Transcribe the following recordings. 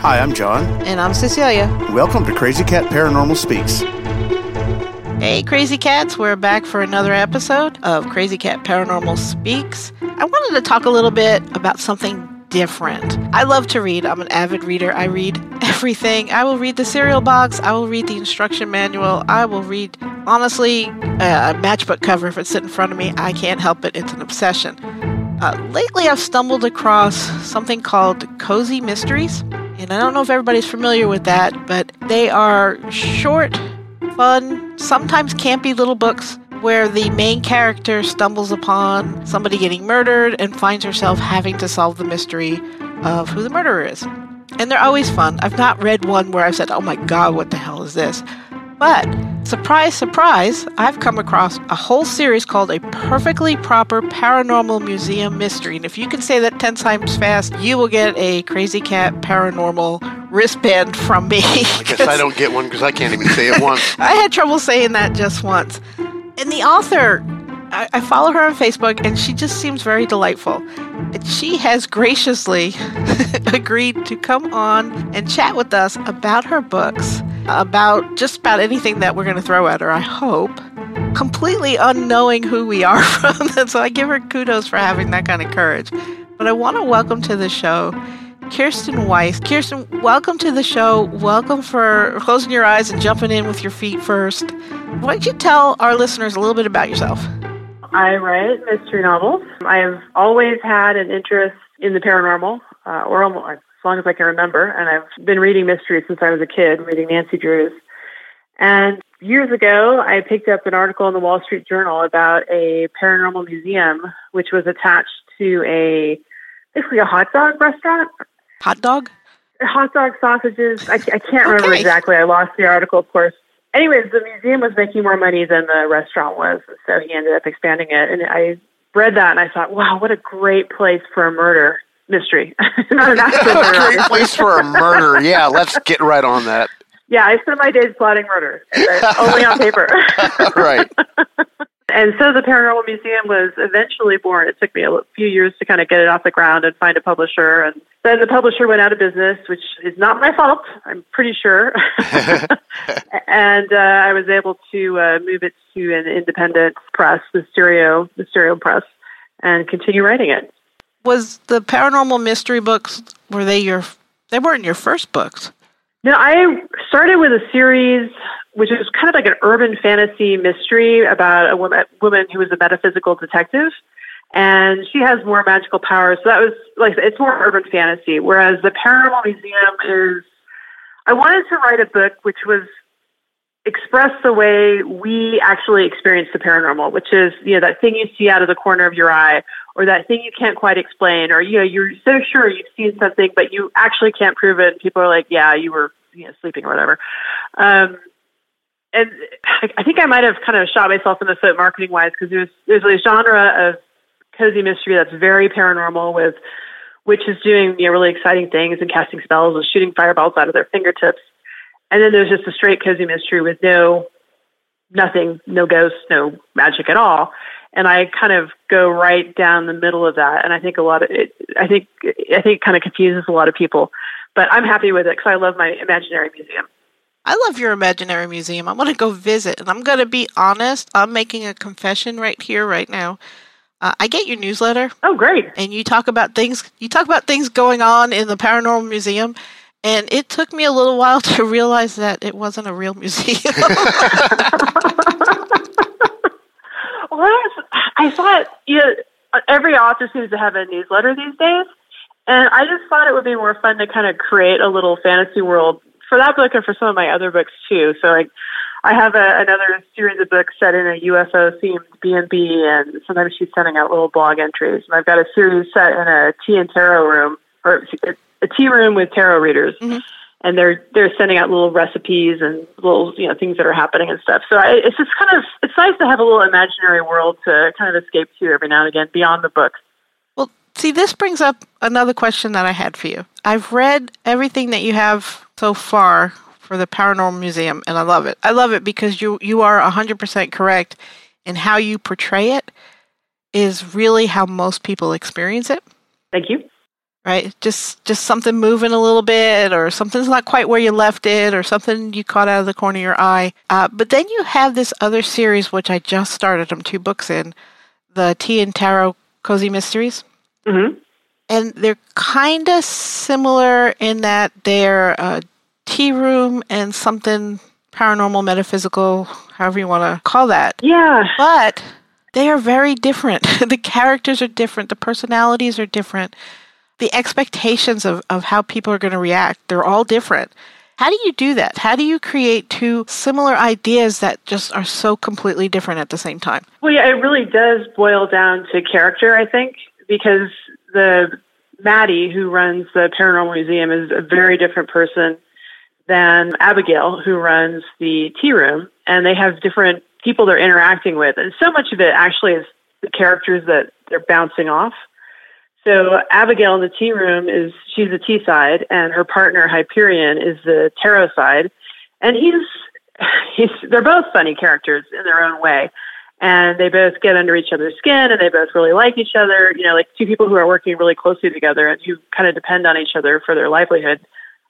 Hi, I'm John. And I'm Cecilia. Welcome to Crazy Cat Paranormal Speaks. Hey, Crazy Cats, we're back for another episode of Crazy Cat Paranormal Speaks. I wanted to talk a little bit about something different. I love to read. I'm an avid reader. I read everything. I will read the cereal box. I will read the instruction manual. I will read, honestly, a matchbook cover if it's sitting in front of me. I can't help it. It's an obsession. Uh, lately, I've stumbled across something called Cozy Mysteries. And I don't know if everybody's familiar with that, but they are short, fun, sometimes campy little books where the main character stumbles upon somebody getting murdered and finds herself having to solve the mystery of who the murderer is. And they're always fun. I've not read one where I've said, oh my god, what the hell is this? But, surprise, surprise, I've come across a whole series called A Perfectly Proper Paranormal Museum Mystery. And if you can say that 10 times fast, you will get a Crazy Cat Paranormal wristband from me. I guess I don't get one because I can't even say it once. I had trouble saying that just once. And the author, I, I follow her on Facebook, and she just seems very delightful. And she has graciously agreed to come on and chat with us about her books, about just about anything that we're going to throw at her, I hope. Completely unknowing who we are from. So I give her kudos for having that kind of courage. But I want to welcome to the show Kirsten Weiss. Kirsten, welcome to the show. Welcome for closing your eyes and jumping in with your feet first. Why don't you tell our listeners a little bit about yourself? I write mystery novels. I've always had an interest in the paranormal, uh, or almost, as long as I can remember, and I've been reading mysteries since I was a kid, reading Nancy Drews. And years ago, I picked up an article in the Wall Street Journal about a paranormal museum, which was attached to a basically a hot dog restaurant. Hot dog? Hot dog sausages. I, I can't remember exactly. I lost the article, of course. Anyways, the museum was making more money than the restaurant was, so he ended up expanding it. And I read that and I thought, wow, what a great place for a murder mystery. Not an actual. Great place for a murder. Yeah, let's get right on that. Yeah, I spend my days plotting murder, only on paper. right. And so the Paranormal Museum was eventually born. It took me a few years to kind of get it off the ground and find a publisher. And then the publisher went out of business, which is not my fault, I'm pretty sure. and uh, I was able to uh, move it to an independent press, the Misterio, the Misterio Press, and continue writing it. Was the paranormal mystery books were they your they weren't your first books? No, I started with a series which was kind of like an urban fantasy mystery about a woman, woman who was a metaphysical detective. And she has more magical powers. So that was like, it's more urban fantasy. Whereas the Paranormal Museum is, I wanted to write a book which was express the way we actually experience the paranormal, which is, you know, that thing you see out of the corner of your eye or that thing you can't quite explain, or you know, you're so sure you've seen something, but you actually can't prove it. And people are like, "Yeah, you were, you know, sleeping or whatever." Um, and I think I might have kind of shot myself in the foot marketing wise because there's there's a genre of cozy mystery that's very paranormal with witches doing you know really exciting things and casting spells and shooting fireballs out of their fingertips, and then there's just a straight cozy mystery with no nothing, no ghosts, no magic at all. And I kind of go right down the middle of that, and I think a lot of it. I think I think it kind of confuses a lot of people, but I'm happy with it because I love my imaginary museum. I love your imaginary museum. I want to go visit, and I'm going to be honest. I'm making a confession right here, right now. Uh, I get your newsletter, Oh, great! and you talk about things. You talk about things going on in the paranormal museum, and it took me a little while to realize that it wasn't a real museum. Well, I, was, I thought you know, every author seems to have a newsletter these days, and I just thought it would be more fun to kind of create a little fantasy world for that book and for some of my other books too. So like, I have a, another series of books set in a UFO themed B and B, and sometimes she's sending out little blog entries. And I've got a series set in a tea and tarot room, or a, tea room with tarot readers. Mhm. And they're they're sending out little recipes and little you know things that are happening and stuff. So I, it's just kind of it's nice to have a little imaginary world to kind of escape to every now and again beyond the book. well, see, this brings up another question that I had for you. I've read everything that you have so far for the Paranormal Museum, and I love it. I love it because you you are hundred percent correct in how you portray it is really how most people experience it. Thank you. Right? Just just something moving a little bit, or something's not quite where you left it, or something you caught out of the corner of your eye. Uh, but then you have this other series, which I just started. I'm two books in, the Tea and Tarot Cozy Mysteries. hmm and they're kind of similar in that they're a tea room and something paranormal, metaphysical, however you want to call that. Yeah. But they are very different. the characters are different, the personalities are different, the expectations of, of how people are going to react, they're all different. How do you do that? How do you create two similar ideas that just are so completely different at the same time? Well, yeah, it really does boil down to character, I think, because the Maddie who runs the Paranormal Museum is a very different person than Abigail who runs the tea room, and they have different people they're interacting with, and so much of it actually is the characters that they're bouncing off. So Abigail in the tea room is she's the tea side, and her partner Hyperion is the tarot side, and he's he's they're both funny characters in their own way. And they both get under each other's skin and they both really like each other. You know like two people who are working really closely together and who kind of depend on each other for their livelihood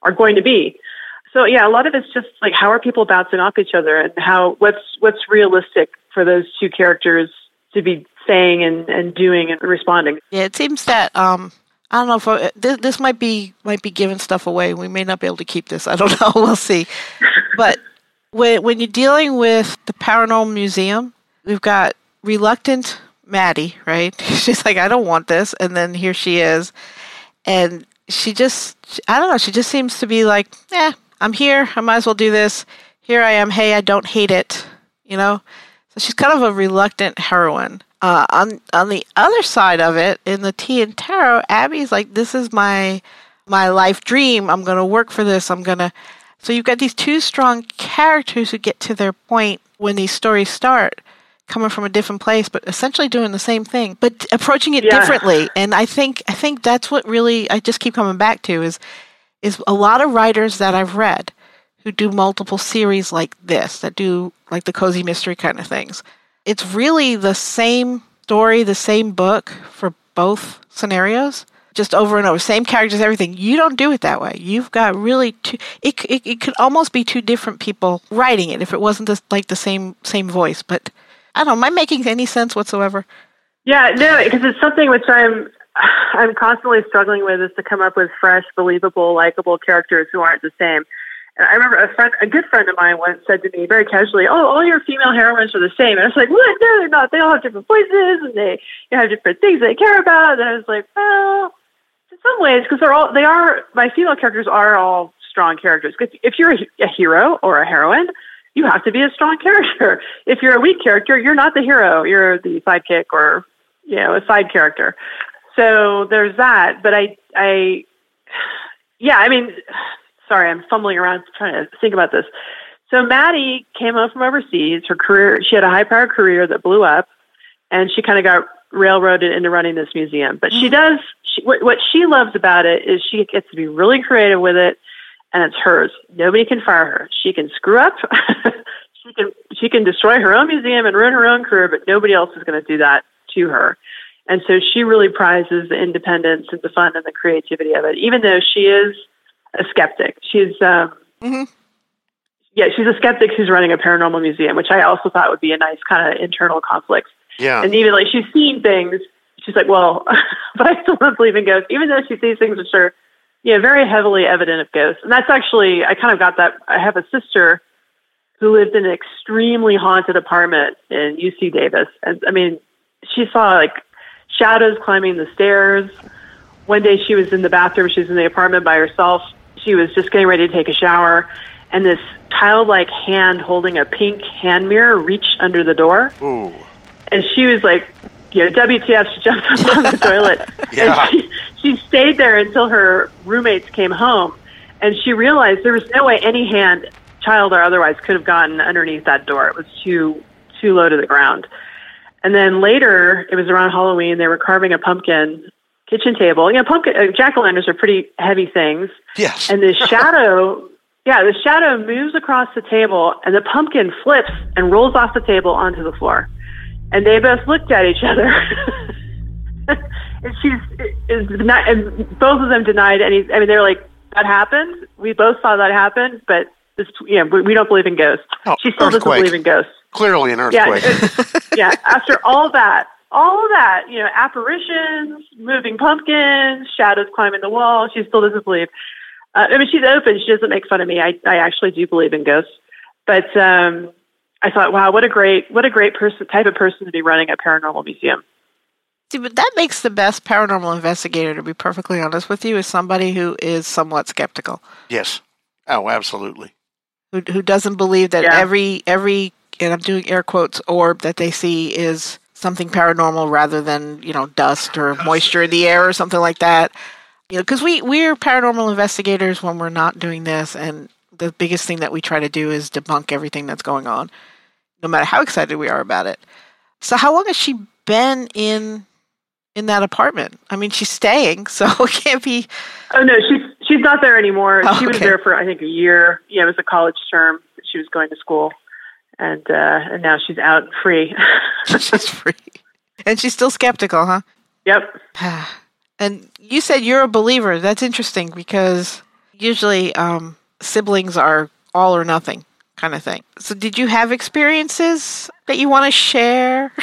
are going to be. So yeah a lot of it's just like how are people bouncing off each other and how what's what's realistic for those two characters to be saying and, and doing and responding Yeah, it seems that um, I don't know if I, this, this might be might be giving stuff away. We may not be able to keep this. I don't know. We'll see. But when when you're dealing with the paranormal museum, we've got reluctant Maddie, right? She's like, I don't want this, and then here she is, and she just I don't know. She just seems to be like, eh, I'm here. I might as well do this. Here I am. Hey, I don't hate it. You know. So she's kind of a reluctant heroine. Uh, on on the other side of it, in the Tea and Tarot, Abby's like, "This is my my life dream. I'm going to work for this. I'm going to." So you've got these two strong characters who get to their point when these stories start, coming from a different place, but essentially doing the same thing, but approaching it Yeah. differently. And I think I think that's what really I just keep coming back to is is a lot of writers that I've read who do multiple series like this, that do like the cozy mystery kind of things. It's really the same story, the same book for both scenarios, just over and over, same characters, everything. You don't do it that way. You've got really two. It it, it could almost be two different people writing it if it wasn't just like the same same voice. But I don't know. Am I making any sense whatsoever? Yeah, no, because it's something which I'm I'm constantly struggling with is to come up with fresh, believable, likable characters who aren't the same. And I remember a friend, a good friend of mine once said to me very casually, "Oh, all your female heroines are the same." And I was like, "What? No, they're not. They all have different voices and they have different things they care about." And I was like, "Well, in some ways, because they're all they are my female characters are all strong characters. 'Cause if you're a, a hero or a heroine, you have to be a strong character. If you're a weak character, you're not the hero. You're the sidekick or you know a side character. So there's that. But I I yeah, I mean, sorry, I'm fumbling around trying to think about this. So Maddie came home from overseas. Her career, she had a high-powered career that blew up, and she kind of got railroaded into running this museum. But she mm-hmm. does. She, what, what she loves about it is she gets to be really creative with it, and it's hers. Nobody can fire her. She can screw up. she can she can destroy her own museum and ruin her own career, but nobody else is going to do that to her. And so she really prizes the independence and the fun and the creativity of it, even though she is a skeptic. She's um, Mhm. yeah, she's a skeptic who's running a paranormal museum, which I also thought would be a nice kind of internal conflict. Yeah. And even like she's seen things, she's like, well, but I still don't believe in ghosts, even though she sees things which are, yeah, very heavily evident of ghosts. And that's actually, I kind of got that. I have a sister who lived in an extremely haunted apartment in UC Davis, and I mean, she saw like shadows climbing the stairs. One day she was in the bathroom, she was in the apartment by herself. She was just getting ready to take a shower, and this childlike hand holding a pink hand mirror reached under the door Ooh. and she was like, you know, WTF, she jumped up on the toilet. Yeah. And she, she stayed there until her roommates came home. And she realized there was no way any hand, child or otherwise, could have gotten underneath that door. It was too, too low to the ground. And then later, it was around Halloween, they were carving a pumpkin kitchen table. You know, pumpkin, uh, jack-o'-lanterns are pretty heavy things. Yes. And the shadow, yeah, the shadow moves across the table, and the pumpkin flips and rolls off the table onto the floor. And they both looked at each other. and she's is not, and both of them denied any. I mean, they're like that happened. We both saw that happen, but this, yeah, we, we don't believe in ghosts. Oh, she still doesn't believe in ghosts. Clearly an Yeah, earthquake. it- yeah. After all that, all of that, you know, apparitions, moving pumpkins, shadows climbing the wall, she still doesn't believe. Uh, I mean, she's open. She doesn't make fun of me. I, I actually do believe in ghosts, but um, I thought, wow, what a great, what a great person, type of person to be running a paranormal museum. See, but that makes the best paranormal investigator, to be perfectly honest with you, is somebody who is somewhat skeptical, yes. Oh, absolutely. who who doesn't believe that Yeah. every every and I'm doing air quotes orb that they see is something paranormal rather than you know dust or moisture in the air or something like that. You know, because we we're paranormal investigators when we're not doing this, and the biggest thing that we try to do is debunk everything that's going on, no matter how excited we are about it. So, how long has she been in in that apartment? I mean, she's staying, so it can't be. Oh no, she's she's not there anymore. Oh, she was okay. there for I think a year. Yeah, it was a college term. She was going to school, and uh, and now she's out and free. she's free, and she's still skeptical, huh? yep. And you said you're a believer. That's interesting because usually um, siblings are all or nothing kind of thing. So, did you have experiences that you want to share?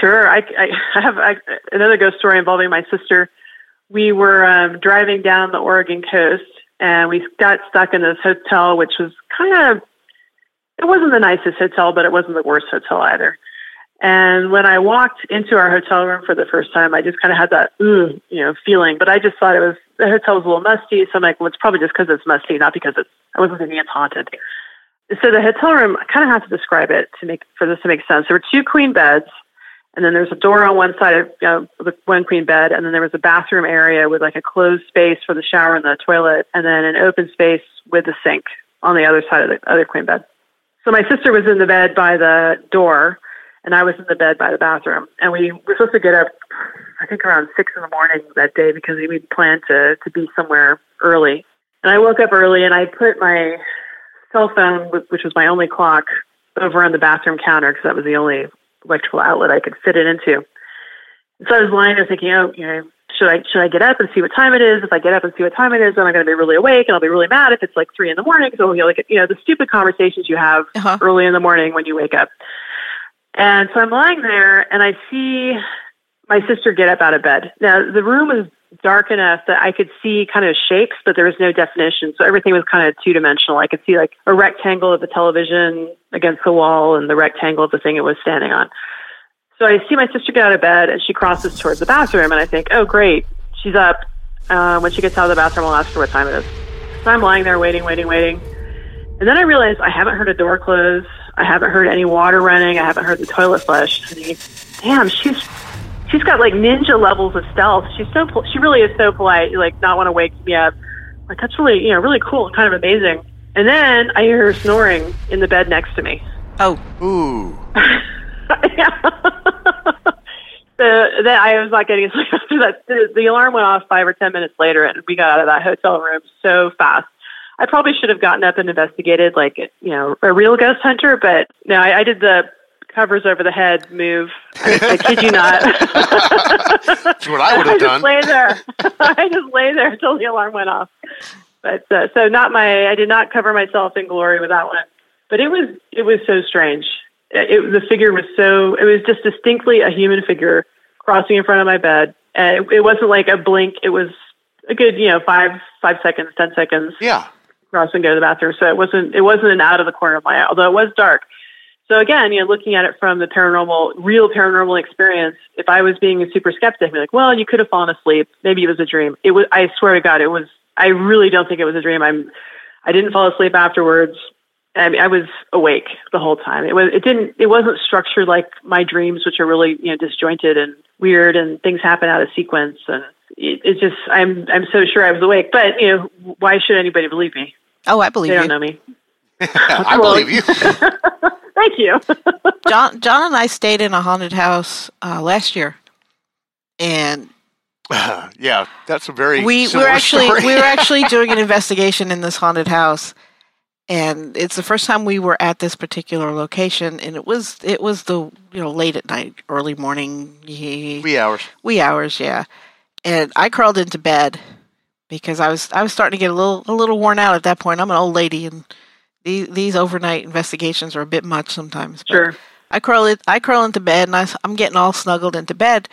Sure. I, I, I have I, another ghost story involving my sister. We were um, driving down the Oregon coast, and we got stuck in this hotel, which was kind of it wasn't the nicest hotel, but it wasn't the worst hotel either. And when I walked into our hotel room for the first time, I just kind of had that ooh, you know, feeling. But I just thought it was the hotel was a little musty, so I'm like, well, it's probably just because it's musty, not because it's. I wasn't thinking it's haunted. So the hotel room, I kind of have to describe it to make for this to make sense. There were two queen beds, and then there's a door on one side of you know, the one queen bed, and then there was a bathroom area with like a closed space for the shower and the toilet, and then an open space with the sink on the other side of the other queen bed. So my sister was in the bed by the door, and I was in the bed by the bathroom. And we were supposed to get up, I think around six in the morning that day because we planned to to be somewhere early. And I woke up early, and I put my cell phone, which was my only clock, over on the bathroom counter because that was the only electrical outlet I could fit it into. So I was lying there thinking, oh, you know, should I should I get up and see what time it is? If I get up and see what time it is, then I'm going to be really awake and I'll be really mad if it's like three in the morning. So you know, like you know, the stupid conversations you have Uh-huh. early in the morning when you wake up. And so I'm lying there and I see my sister get up out of bed. Now the room is dark enough that I could see kind of shapes, but there was no definition. So everything was kind of two dimensional. I could see like a rectangle of the television against the wall and the rectangle of the thing it was standing on. So I see my sister get out of bed and she crosses towards the bathroom and I think, oh great, she's up. Uh, when she gets out of the bathroom, I'll ask her what time it is. So I'm lying there waiting, waiting, waiting. And then I realize I haven't heard a door close. I haven't heard any water running. I haven't heard the toilet flush. And I think, damn, she's she's got like ninja levels of stealth. She's so pol- she really is so polite. Like not want to wake me up. Like that's really you know really cool kind of amazing. And then I hear her snoring in the bed next to me. Oh, Ooh. the, then I was not getting sleep after that. The, the alarm went off five or ten minutes later, and we got out of that hotel room so fast. I probably should have gotten up and investigated, like you know, a real ghost hunter. But no, I, I did the covers over the head move. I, I kid you not. That's what I would I have just done. lay there. I just lay there until the alarm went off. But uh, so not my. I did not cover myself in glory with that one. But it was it was so strange. It, the figure was so. It was just distinctly a human figure crossing in front of my bed. And it, it wasn't like a blink. It was a good you know five five seconds, ten seconds Yeah. cross and go to the bathroom. So it wasn't it wasn't an out of the corner of my eye, although it was dark. So again, you know, looking at it from the paranormal, real paranormal experience, if I was being a super skeptic, I'd be like, well, you could have fallen asleep. Maybe it was a dream. It was. I swear to God, it was. I really don't think it was a dream. I'm. I didn't fall asleep afterwards. I mean, I was awake the whole time. It was. It didn't. It wasn't structured like my dreams, which are really you know disjointed and weird, and things happen out of sequence. And it, it just. I'm. I'm so sure I was awake. But you know, why should anybody believe me? oh, I believe you. They don't know me. I believe you. Thank you. John, John and I stayed in a haunted house uh, last year, and yeah, that's a very we we similar were actually story. we were actually doing an investigation in this haunted house, and it's the first time we were at this particular location, and it was it was the you know late at night, early morning, wee, Wee hours. wee hours, yeah. And I crawled into bed because I was I was starting to get a little a little worn out at that point. I'm an old lady, and these these overnight investigations are a bit much sometimes. but- Sure. I crawl it. I crawl into bed, and I, am getting all snuggled into bed,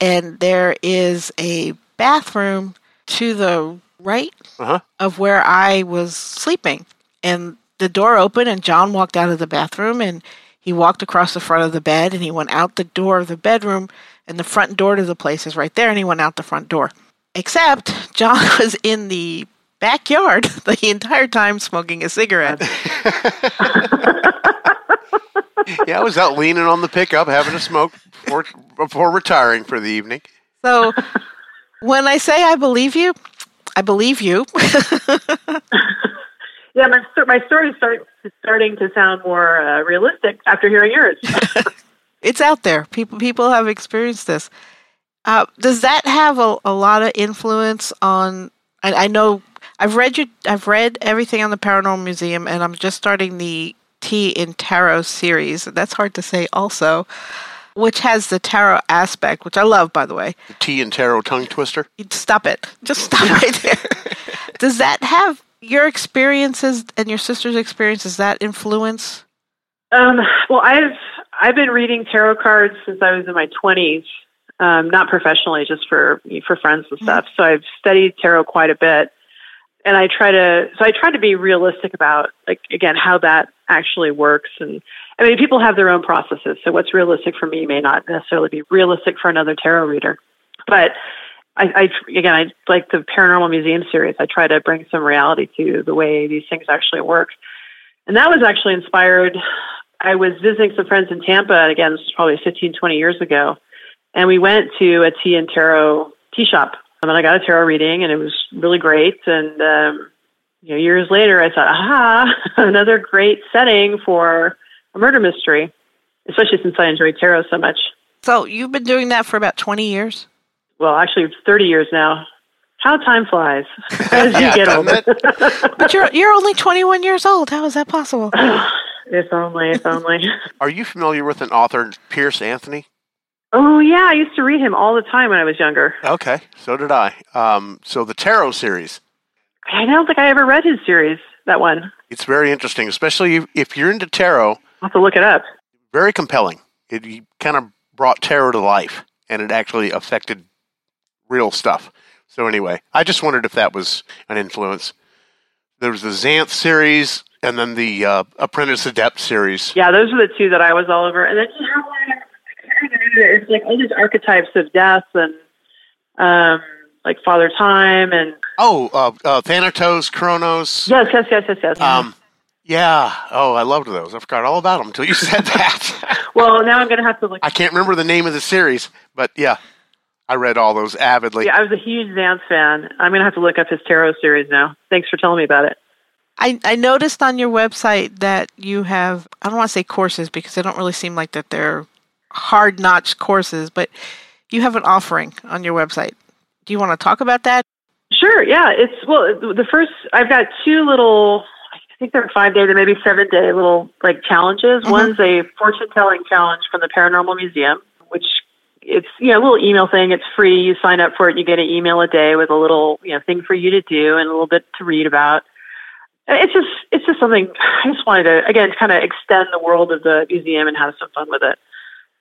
and there is a bathroom to the right Uh-huh. of where I was sleeping, and the door opened, and John walked out of the bathroom, and he walked across the front of the bed, and he went out the door of the bedroom, and the front door to the place is right there, and he went out the front door. Except John was in the backyard the entire time smoking a cigarette. Yeah, I was out leaning on the pickup, having a smoke before, before retiring for the evening. So when I say I believe you, I believe you. Yeah, my my story start is starting to sound more uh, realistic after hearing yours. it's out there. People people have experienced this. Uh, does that have a, a lot of influence on? I, I know I've read your I've read everything on the Paranormal Museum, and I'm just starting the Tea in Tarot series. That's hard to say, also, which has the tarot aspect, which I love, by the way. The tea and tarot tongue twister. Stop it. Just stop right there. Does that have your experiences and your sister's experiences that influence? Um, well, I've I've been reading tarot cards since I was in my twenties, um, not professionally, just for for friends and stuff. So I've studied tarot quite a bit, and I try to so I try to be realistic about like again how that actually works. And I mean, people have their own processes. So what's realistic for me may not necessarily be realistic for another tarot reader, but. I, I again, I like the Paranormal Museum series. I try to bring some reality to the way these things actually work. And that was actually inspired. I was visiting some friends in Tampa, and again, this was probably 15, 20 years ago. And we went to a tea and tarot tea shop. And I got a tarot reading, and it was really great. And, um, you know, years later, I thought, aha, another great setting for a murder mystery, especially since I enjoy tarot so much. So you've been doing that for about 20 years? Well, actually, it's 30 years now. How time flies as you Yeah, get doesn't older. But you're you're only 21 years old. How is that possible? if only, if only. Are you familiar with an author, Piers Anthony? Oh yeah, I used to read him all the time when I was younger. Okay, so did I. Um, so the tarot series, I don't think I ever read his series. That one. it's very interesting, especially if, if you're into tarot. I'll have to look it up. Very compelling. It kind of brought tarot to life, and it actually affected real stuff. So anyway, I just wondered if that was an influence. There was the Xanth series, and then the uh, Apprentice Adept series. Yeah, those are the two that I was all over. And then you have one, I can't remember it. It's like all these archetypes of death and um, like Father Time and Oh, uh, uh, Thanatos, Kronos. yes, yes, yes, yes, yes. Um, yeah. Oh, I loved those. I forgot all about them until you said that. well, now I'm going to have to look. I can't remember the name of the series, but yeah, I read all those avidly. Yeah, I was a huge Xanth fan. I'm going to have to look up his tarot series now. Thanks for telling me about it. I, I noticed on your website that you have I don't want to say courses because they don't really seem like that they're hard notch courses, but you have an offering on your website. Do you want to talk about that? Sure. Yeah. It's well, the first I've got two little. I think they're five day, they maybe seven day little like challenges. Mhm. One's a fortune telling challenge from the Paranormal Museum, which it's you know a little email thing. It's free. You sign up for it. You get an email a day with a little you know thing for you to do and a little bit to read about. And It's just it's just something I just wanted to again kind of extend the world of the museum and have some fun with it.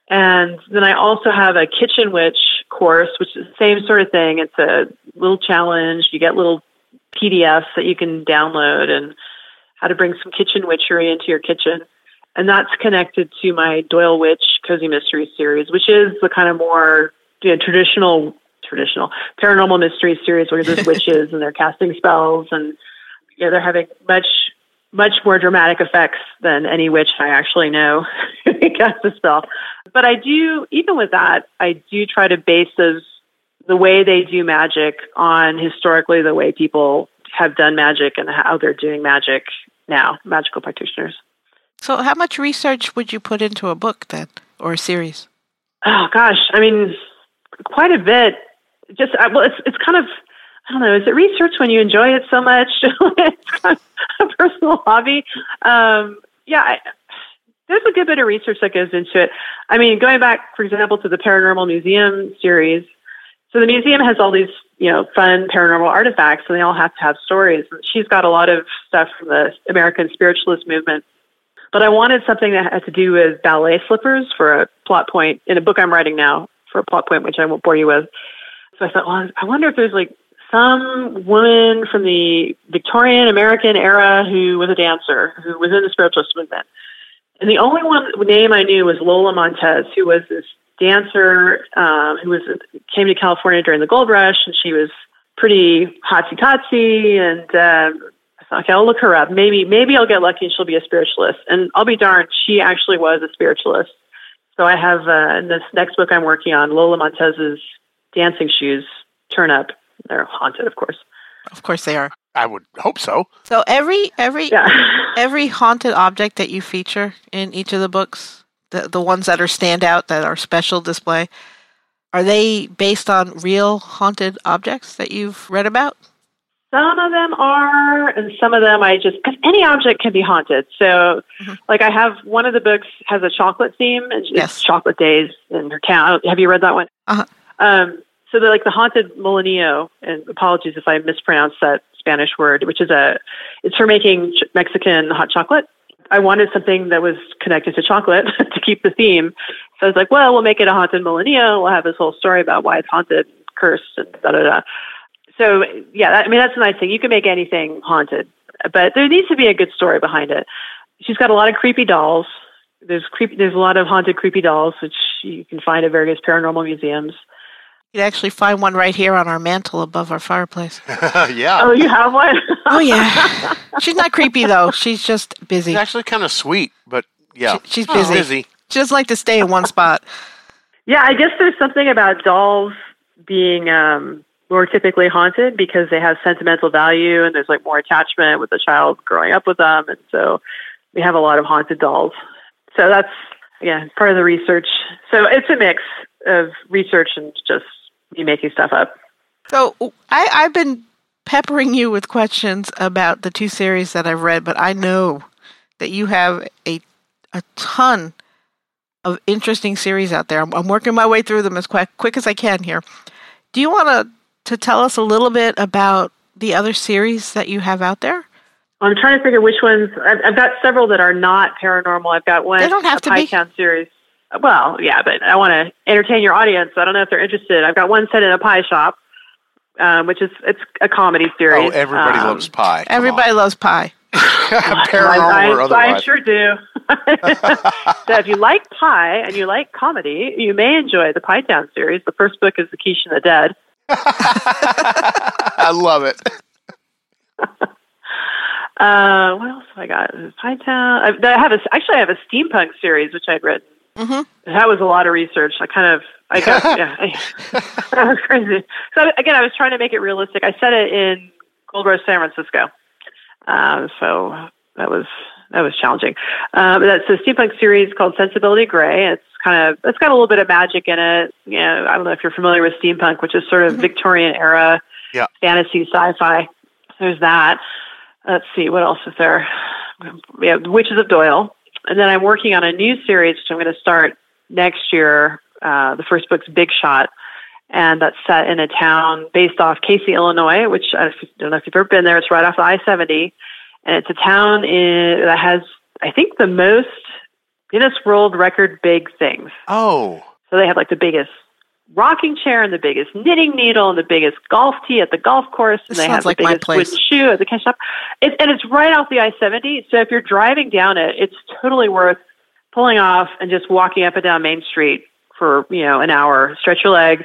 And then I also have a kitchen witch course, which is the same sort of thing. It's a little challenge. You get little PDFs that you can download and how to bring some kitchen witchery into your kitchen. And that's connected to my Doyle Witch Cozy Mystery series, which is the kind of more you know, traditional, traditional paranormal mystery series where there's witches and they're casting spells and you know, they're having much much more dramatic effects than any witch I actually know cast a spell. But I do, even with that, I do try to base those the way they do magic on historically the way people have done magic and how they're doing magic now, magical practitioners. So, how much research would you put into a book then, or a series? Oh gosh, I mean, quite a bit. Just uh, well, it's it's kind of I don't know. Is it research when you enjoy it so much? it's kind of a personal hobby. Um, yeah, I, there's a good bit of research that goes into it. I mean, going back, for example, to the Paranormal Museum series. So the museum has all these, you know, fun paranormal artifacts, and they all have to have stories. She's got a lot of stuff from the American spiritualist movement. But I wanted something that had to do with ballet slippers for a plot point in a book I'm writing now for a plot point, which I won't bore you with. So I thought, well, I wonder if there's like some woman from the Victorian American era who was a dancer, who was in the spiritualist movement. And the only one name I knew was Lola Montez, who was this dancer um, who was came to California during the gold rush, and she was pretty hotsy totsy. And thought, okay, I'll look her up. Maybe maybe I'll get lucky and she'll be a spiritualist. And I'll be darned, she actually was a spiritualist. So I have uh, in this next book I'm working on, Lola Montez's dancing shoes turn up. They're haunted, of course. Of course they are. I would hope so. So every every Yeah. every haunted object that you feature in each of the books, the the ones that are standout that are special display, are they based on real haunted objects that you've read about? Some of them are, and some of them I just because any object can be haunted. So, Mhm. like I have one of the books has a chocolate theme, it's Yes. chocolate days in her town. Have you read that one? Uh-huh. Um, so they're like the haunted molinillo, and apologies if I mispronounce that Spanish word, which is a it's for making ch- Mexican hot chocolate. I wanted something that was connected to chocolate to keep the theme. So I was like, well, we'll make it a haunted molinillo. We'll have this whole story about why it's haunted, cursed, and da da da. So yeah, that, I mean that's the nice thing. You can make anything haunted, but there needs to be a good story behind it. She's got a lot of creepy dolls. There's creepy. There's a lot of haunted creepy dolls, which you can find at various paranormal museums. You'd actually find one right here on our mantle above our fireplace. yeah. Oh, you have one? Oh yeah, she's not creepy though. She's just busy. It's actually kind of sweet, but yeah. She- she's Oh, busy. busy. She doesn't like to stay in one spot. yeah, I guess there's something about dolls being um, more typically haunted because they have sentimental value and there's like more attachment with the child growing up with them, and so we have a lot of haunted dolls. So that's yeah part of the research. So it's a mix of research and just me making stuff up. So I, I've been peppering you with questions about the two series that I've read, but I know that you have a a ton of interesting series out there. I'm, I'm working my way through them as quick, quick as I can here. Do you want to to tell us a little bit about the other series that you have out there? I'm trying to figure which ones. I've, I've got several that are not paranormal. I've got one. They don't have a to be. Pie Town series. Well, yeah, but I want to entertain your audience. I don't know if they're interested. I've got one set in a pie shop, um, which is it's a comedy series. Oh, everybody Um, loves pie. Come Everybody loves pie. on. I, paranormal I, or I sure do. so if you like pie and you like comedy, you may enjoy the Pie Town series. The first book is The Quiche and the Dead. I love it. Uh, what else have I got? Pie Town. I, I have a, actually I have a steampunk series which I'd written. hmm That was a lot of research. I kind of, I got, yeah, I, that was crazy. So again, I was trying to make it realistic. I set it in Gold Rush, San Francisco. Um, so that was that was challenging. But that's a steampunk series called Sensibility Gray. It's kind of it's got a little bit of magic in it. You know, I don't know if you're familiar with steampunk, which is sort of Mhm. Victorian era Yeah. fantasy sci-fi. There's that. Let's see what else is there. We have Witches of Doyle, and then I'm working on a new series which I'm going to start next year. Uh, the first book's Big Shot, and that's set in a town based off Casey, Illinois, which I don't know if you've ever been there. It's right off the I-70, and it's a town in, that has, I think, the most Guinness World Record big things. Oh, So they have like the biggest rocking chair and the biggest knitting needle and the biggest golf tee at the golf course, and This they sounds have like the my biggest place. wooden shoe at the cash shop. It, and it's right off the I-70. So if you're driving down it, it's totally worth pulling off and just walking up and down Main Street for you know an hour. Stretch your legs,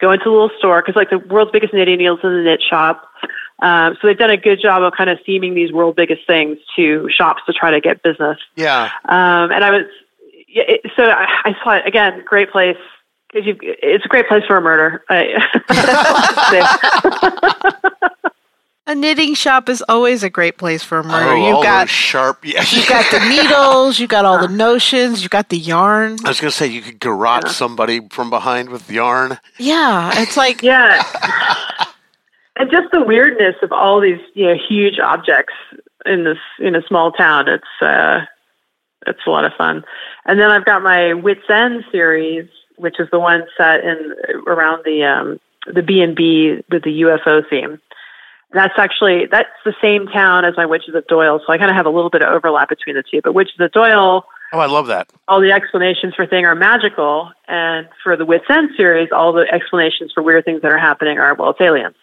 go into a little store because like the world's biggest knitting needles in the knit shop. Um, so they've done a good job of kind of theming these world biggest things to shops to try to get business. yeah. Um, and I was, yeah, it, so I, I saw it again. Great place because you. It's a great place for a murder. a knitting shop is always a great place for a murder. Oh, you've got sharp. Yeah. you got the needles, you got all the notions, you got the yarn. I was going to say you could garrote somebody from behind with yarn. Yeah, it's like yeah, and just the weirdness of all these you know huge objects. in this in a small town. It's uh, it's a lot of fun. And then I've got my Wits End series, which is the one set in around the um, the B and B with the UFO theme. That's actually that's the same town as my Witches of Doyle, so I kind of have a little bit of overlap between the two. But Witches of Doyle, Oh, I love that. all the explanations for thing are magical, and for the Wits End series, all the explanations for weird things that are happening are well, it's aliens.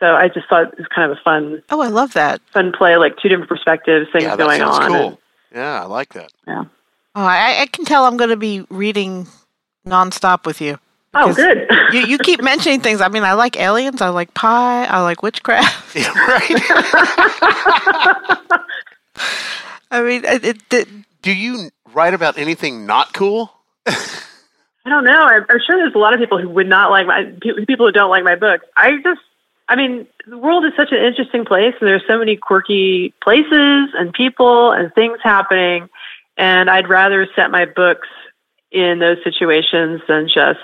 So I just thought it was kind of a fun Oh, I love that. fun play, like two different perspectives, things yeah, that going on. cool. and- Yeah, I like that. Yeah. Oh, I, I can tell I'm going to be reading nonstop with you. oh, good. You you keep mentioning things. I mean, I like aliens. I like pie. I like witchcraft. Yeah, right. I mean, it, it, it Do you write about anything not cool? I don't know. I'm, I'm sure there's a lot of people who would not like my people who don't like my books. I just, I mean, the world is such an interesting place, and there's so many quirky places and people and things happening. And I'd rather set my books in those situations than just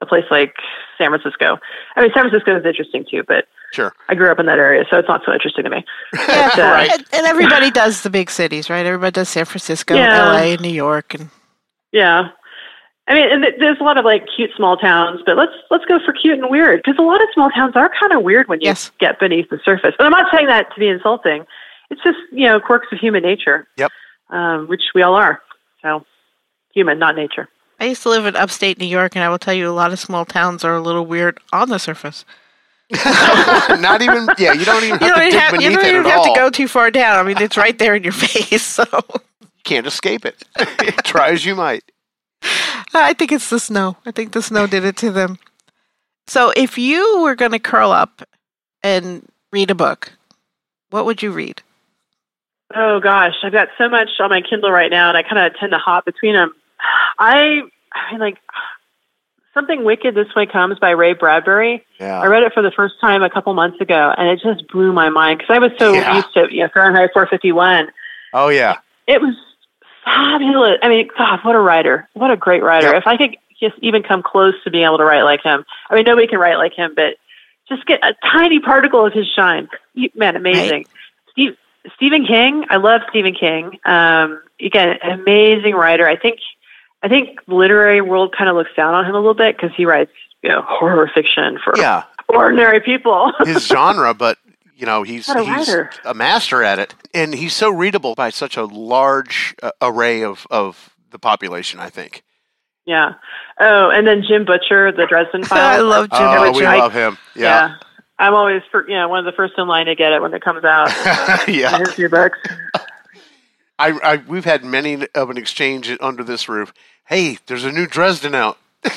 a place like San Francisco. I mean, San Francisco is interesting too, but Sure. I grew up in that area, so it's not so interesting to me. yeah, But, uh, Right. and, and everybody does the big cities, right? Everybody does San Francisco, Yeah. and L.A., and New York, and Yeah. I mean, and there's a lot of like cute small towns, but let's let's go for cute and weird because a lot of small towns are kind of weird when you Yes. get beneath the surface. And I'm not saying that to be insulting. It's just you know quirks of human nature. Yep. Um, which we all are. So human, not nature. I used to live in upstate New York, and I will tell you, a lot of small towns are a little weird on the surface. Not even. Yeah, you don't even have You to don't dig even have, you don't even have all. to go too far down. I mean, it's right there in your face. So You can't escape it. Try as you might. I think it's the snow. I think the snow did it to them. So if you were going to curl up and read a book, what would you read? Oh gosh, I've got so much on my Kindle right now, and I kind of tend to hop between them. I, I mean, like something wicked this way comes by Ray Bradbury. Yeah. I read it for the first time a couple months ago, and it just blew my mind because I was so Yeah. used to you know Fahrenheit 451. Oh yeah. It was fabulous. I mean, God, what a writer! What a great writer! Yep. If I could just even come close to being able to write like him, I mean, nobody can write like him, but just get a tiny particle of his shine. Man, amazing. Steve, Stephen King, I love Stephen King. Um, again, an amazing writer. I think, I think the literary world kind of looks down on him a little bit because he writes, you know, horror fiction for Yeah. ordinary people. His genre, but you know he's a he's writer. a master at it, and he's so readable by such a large uh, array of of the population. I think. yeah. Oh, and then Jim Butcher, the Dresden Files. I love Jim Oh, Butcher. we I- love him. Yeah. I'm always, for, you know, one of the first in line to get it when it comes out. Yeah. His new books. I, I we've had many of an exchange under this roof. Hey, there's a new Dresden out.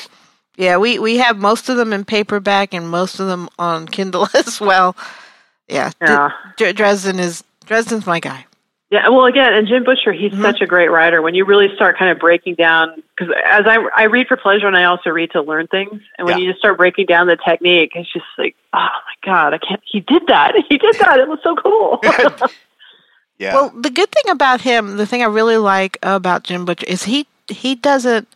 Yeah, we, we have most of them in paperback and most of them on Kindle as well. Yeah, Yeah. Dr- Dresden is Dresden's my guy. Yeah, well, again, and Jim Butcher, he's Mhm. such a great writer. When you really start kind of breaking down, because as I I read for pleasure and I also read to learn things, and when Yeah. you just start breaking down the technique, it's just like, oh my god, I can't. He did that. He did that. It was so cool. Yeah. Well, the good thing about him, the thing I really like about Jim Butcher is he he doesn't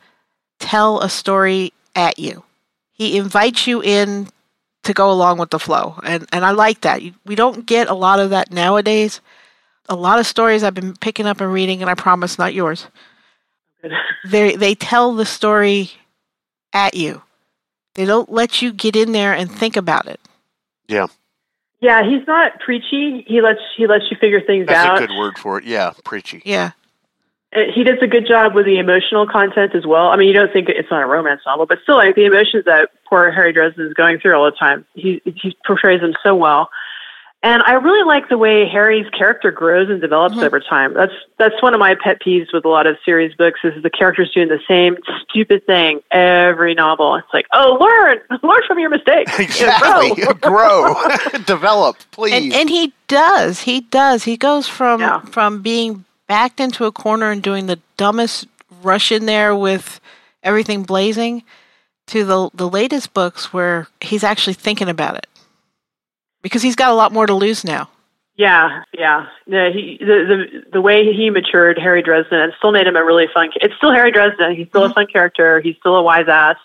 tell a story at you. He invites you in to go along with the flow, and and I like that. We don't get a lot of that nowadays. A lot of stories I've been picking up and reading, and I promise not yours. They they tell the story at you. They don't let you get in there and think about it. yeah. yeah, he's not preachy. He lets he lets you figure things That's out. That's a good word for it. Yeah. Preachy. Yeah, he does a good job with the emotional content as well. I mean, you don't think it's not a romance novel, but still, like the emotions that poor Harry Dresden is going through all the time, he he portrays them so well. And I really like the way Harry's character grows and develops Mhm. over time. That's that's one of my pet peeves with a lot of series books is the characters doing the same stupid thing every novel. It's like, oh, learn, learn from your mistakes. You know, Exactly. grow. Grow. Develop, please. and and he does. He does. He goes from Yeah. from being backed into a corner and doing the dumbest rush in there with everything blazing to the the latest books where he's actually thinking about it because he's got a lot more to lose now. Yeah, yeah. He the, the the way he matured, Harry Dresden, and still made him a really fun. It's still Harry Dresden. He's still a mm-hmm. fun character. He's still a wise ass.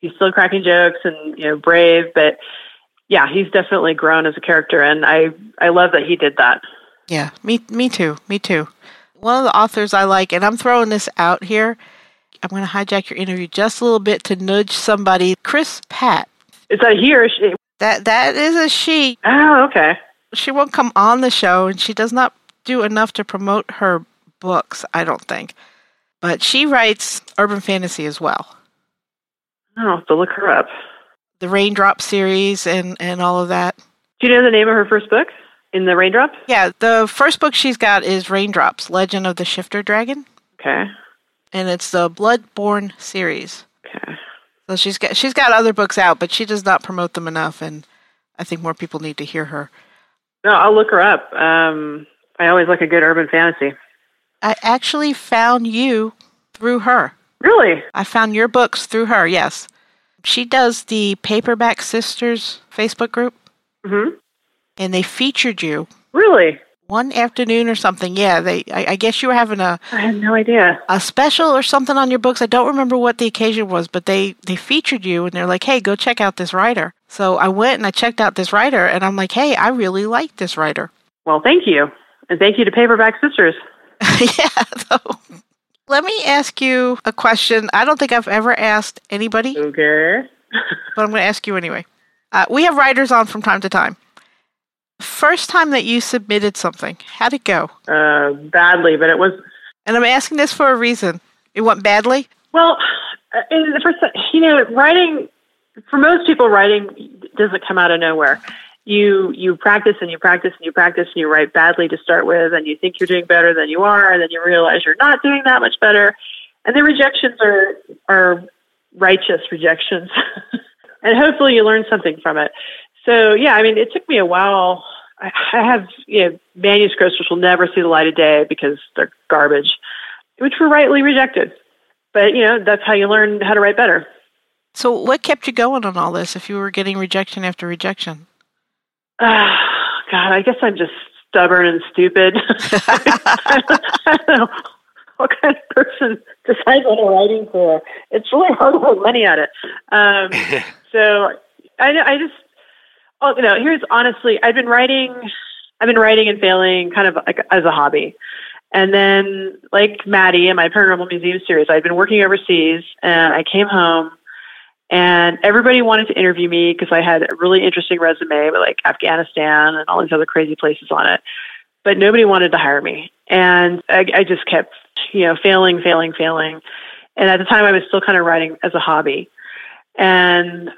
He's still cracking jokes and you know brave. But yeah, he's definitely grown as a character, and I I love that he did that. Yeah, me me too. Me too. One of the authors I like, and I'm throwing this out here. I'm going to hijack your interview just a little bit to nudge somebody. Chris Pat. Is that he or she? That that is a she. Oh, okay. She won't come on the show, and she does not do enough to promote her books. I don't think, but she writes urban fantasy as well. I'll have to look her up. The Raindrop series and and all of that. Do you know the name of her first book? In the Raindrops? Yeah, the first book she's got is Raindrops: Legend of the Shifter Dragon, Okay. and it's the Bloodborne series. Okay. So she's got she's got other books out, but she does not promote them enough, and I think more people need to hear her. No, I'll look her up. Um, I always like a good urban fantasy. I actually found you through her. Really? I found your books through her. Yes, she does the Paperback Sisters Facebook group, hmm and they featured you Really? one afternoon or something. Yeah, they. I, I guess you were having a I had no idea. a special or something on your books. I don't remember what the occasion was, but they they featured you and they're like, "Hey, go check out this writer." So I went and I checked out this writer and I'm like, "Hey, I really like this writer." Well, thank you. And thank you to Paperback Sisters. yeah. So let me ask you a question. I don't think I've ever asked anybody, Okay. but I'm going to ask you anyway. Uh, we have writers on from time to time. First time that you submitted something, how'd it go? uh, badly, but it was And I'm asking this for a reason. It went badly. Well, uh, in the first, you know, writing for most people, writing doesn't come out of nowhere. You you practice and you practice and you practice and you write badly to start with, and you think you're doing better than you are, and then you realize you're not doing that much better, and the rejections are are righteous rejections, and hopefully you learn something from it. So yeah, I mean, it took me a while. I I have you know manuscripts which will never see the light of day because they're garbage, which were rightly rejected. But you know that's how you learn how to write better. So what kept you going on all this if you were getting rejection after rejection? Ah, God, I guess I'm just stubborn and stupid. I don't know what kind of person decides what they're writing for. It's really hard to make money at it. Um, so I, I just, oh, know, here's honestly, I've been writing, I've been writing and failing kind of like as a hobby. And then, like Maddie in my Paranormal Museum series, I'd been working overseas and I came home and everybody wanted to interview me because I had a really interesting resume with like Afghanistan and all these other crazy places on it. But nobody wanted to hire me. And I, I just kept, you know, failing, failing, failing. And at the time, I was still kind of writing as a hobby. And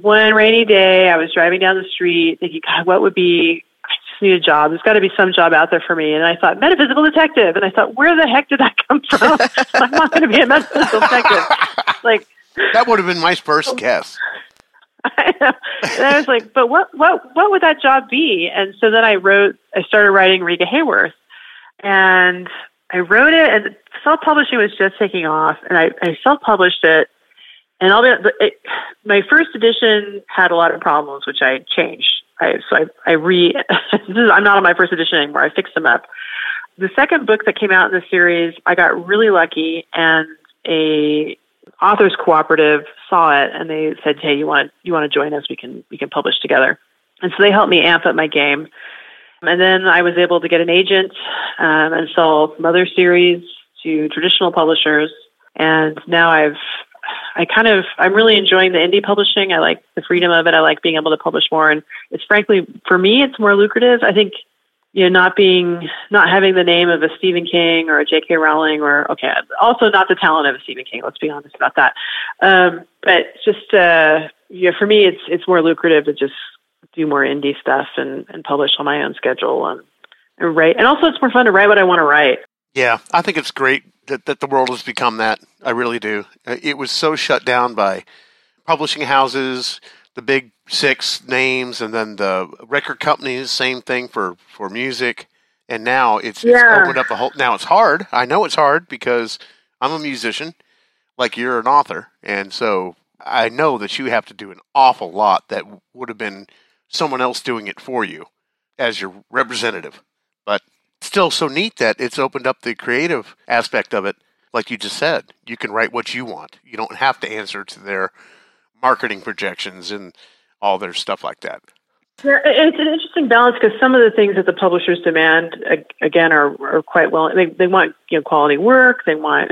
one rainy day, I was driving down the street thinking, God, what would be, I just need a job. There's got to be some job out there for me. And I thought, metaphysical detective. And I thought, where the heck did that come from? I'm not going to be a metaphysical detective. Like, that would have been my first guess. I know. And I was like, but what, what, what would that job be? And so then I wrote, I started writing Riga Hayworth. And I wrote it, and self publishing was just taking off. And I, I self published it. And it, my first edition had a lot of problems, which I changed. I, so I, I re, I'm not on my first edition anymore. I fixed them up. The second book that came out in the series, I got really lucky, and a authors cooperative saw it and they said, "Hey, you want you want to join us? We can we can publish together." And so they helped me amp up my game. And then I was able to get an agent um, and sell other series to traditional publishers. And now I've I kind of I'm really enjoying the indie publishing. I like the freedom of it. I like being able to publish more, and it's frankly for me it's more lucrative. I think you know, not being, not having the name of a Stephen King or a J.K. Rowling or, okay, also not the talent of a Stephen King. Let's be honest about that. Um, but just, uh, yeah, for me, it's, it's more lucrative to just do more indie stuff and, and publish on my own schedule and, and write. And also it's more fun to write what I want to write. Yeah, I think it's great that, that the world has become that. I really do. Uh, It was so shut down by publishing houses, the big six names, and then the record companies. Same thing for for music. And now it's, it's opened up a whole. Now it's hard. I know it's hard because I'm a musician, like you're an author, and so I know that you have to do an awful lot that would have been someone else doing it for you as your representative. But still so neat that it's opened up the creative aspect of it. Like you just said, you can write what you want. You don't have to answer to their marketing projections and all their stuff like that. Yeah, it's an interesting balance because some of the things that the publishers demand, again, are, are quite well. They, they want you know quality work. They want